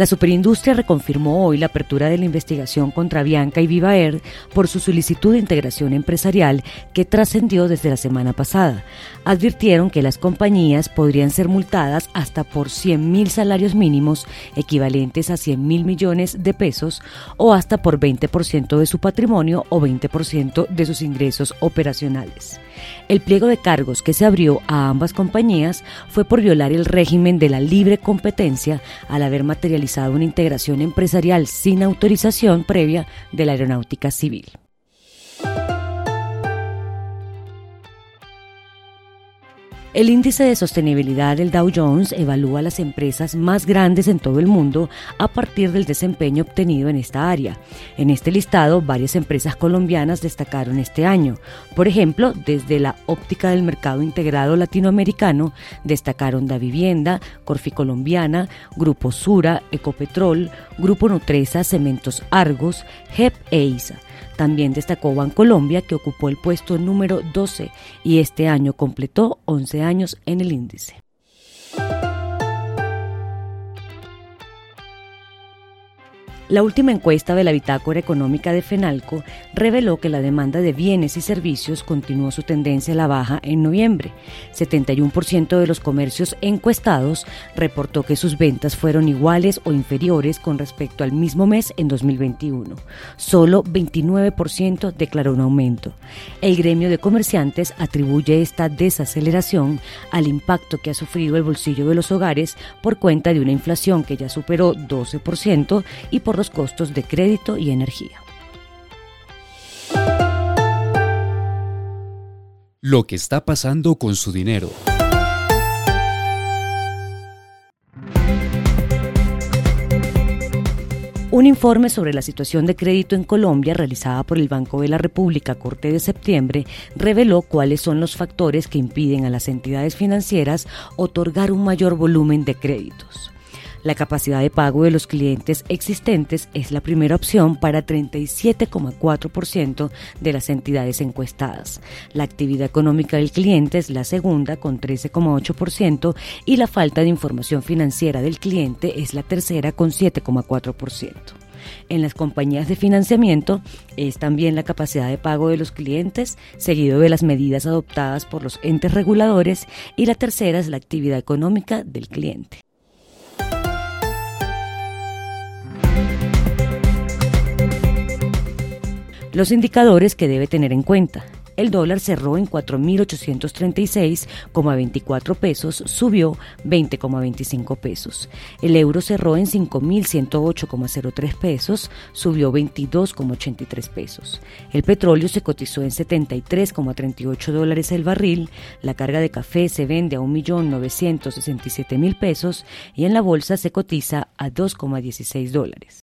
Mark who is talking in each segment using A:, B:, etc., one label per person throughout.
A: La superindustria reconfirmó hoy la apertura de la investigación contra Bianca y Viva Air por su solicitud de integración empresarial que trascendió desde la semana pasada. Advirtieron que las compañías podrían ser multadas hasta por 100 mil salarios mínimos, equivalentes a 100 mil millones de pesos, o hasta por 20% de su patrimonio o 20% de sus ingresos operacionales. El pliego de cargos que se abrió a ambas compañías fue por violar el régimen de la libre competencia al haber materializado una integración empresarial sin autorización previa de la aeronáutica civil. El índice de sostenibilidad del Dow Jones evalúa las empresas más grandes en todo el mundo a partir del desempeño obtenido en esta área. En este listado, varias empresas colombianas destacaron este año. Por ejemplo, desde la óptica del mercado integrado latinoamericano, destacaron Da Vivienda, Corfi Colombiana, Grupo Sura, Ecopetrol, Grupo Nutresa, Cementos Argos, HEP e ISA. También destacó Bancolombia, que ocupó el puesto número 12 y este año completó 11 años en el índice. La última encuesta de la bitácora económica de FENALCO reveló que la demanda de bienes y servicios continuó su tendencia a la baja en noviembre. 71% de los comercios encuestados reportó que sus ventas fueron iguales o inferiores con respecto al mismo mes en 2021. Solo 29% declaró un aumento. El gremio de comerciantes atribuye esta desaceleración al impacto que ha sufrido el bolsillo de los hogares por cuenta de una inflación que ya superó 12% y por costos de crédito y energía.
B: Lo que está pasando con su dinero.
A: Un informe sobre la situación de crédito en Colombia realizada por el Banco de la República Corte de septiembre reveló cuáles son los factores que impiden a las entidades financieras otorgar un mayor volumen de créditos. La capacidad de pago de los clientes existentes es la primera opción para 37,4% de las entidades encuestadas. La actividad económica del cliente es la segunda con 13,8% y la falta de información financiera del cliente es la tercera con 7,4% en las compañías de financiamiento es también la capacidad de pago de los clientes, seguido de las medidas adoptadas por los entes reguladores y la tercera es la actividad económica del cliente. Los indicadores que debe tener en cuenta. El dólar cerró en 4.836,24 pesos, subió 20,25 pesos. El euro cerró en 5.108,03 pesos, subió 22,83 pesos. El petróleo se cotizó en 73,38 dólares el barril. La carga de café se vende a 1.967.000 pesos y en la bolsa se cotiza a 2,16 dólares.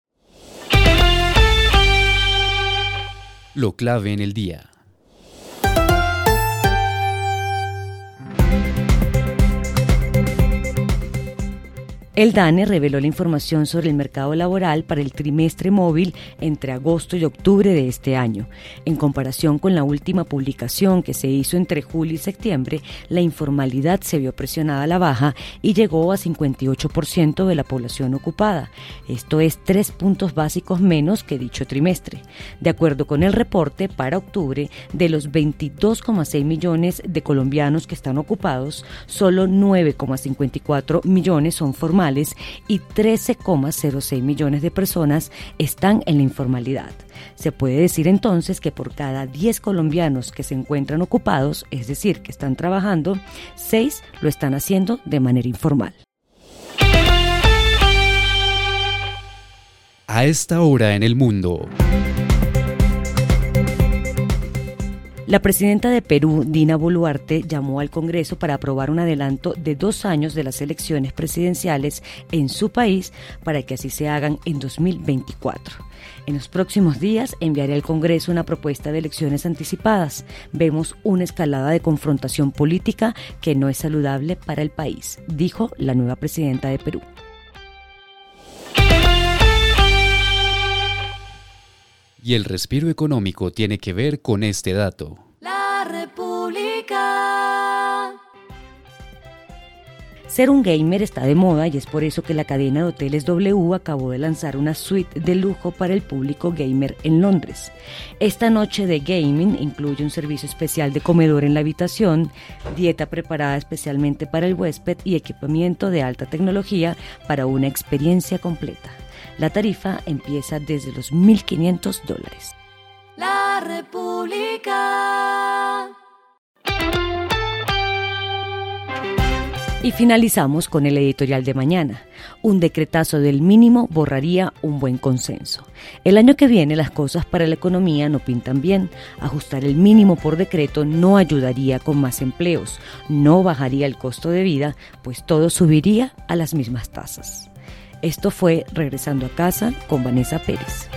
B: Lo clave en el día.
A: El DANE reveló la información sobre el mercado laboral para el trimestre móvil entre agosto y octubre de este año. En comparación con la última publicación que se hizo entre julio y septiembre, la informalidad se vio presionada a la baja y llegó a 58% de la población ocupada. Esto es tres puntos básicos menos que dicho trimestre. De acuerdo con el reporte, para octubre, de los 22,6 millones de colombianos que están ocupados, solo 9,54 millones son y 13,06 millones de personas están en la informalidad. Se puede decir entonces que por cada 10 colombianos que se encuentran ocupados, es decir, que están trabajando, 6 lo están haciendo de manera informal.
B: A esta hora en el mundo.
A: La presidenta de Perú, Dina Boluarte, llamó al Congreso para aprobar un adelanto de dos años de las elecciones presidenciales en su país para que así se hagan en 2024. En los próximos días enviaré al Congreso una propuesta de elecciones anticipadas. Vemos una escalada de confrontación política que no es saludable para el país, dijo la nueva presidenta de Perú.
B: Y el respiro económico tiene que ver con este dato.
A: La República. Ser un gamer está de moda y es por eso que la cadena de hoteles W acabó de lanzar una suite de lujo para el público gamer en Londres. Esta noche de gaming incluye un servicio especial de comedor en la habitación, dieta preparada especialmente para el huésped y equipamiento de alta tecnología para una experiencia completa. La tarifa empieza desde los 1.500 dólares. La República. Y finalizamos con el editorial de mañana. Un decretazo del mínimo borraría un buen consenso. El año que viene las cosas para la economía no pintan bien. Ajustar el mínimo por decreto no ayudaría con más empleos, no bajaría el costo de vida, pues todo subiría a las mismas tasas. Esto fue Regresando a casa con Vanessa Pérez.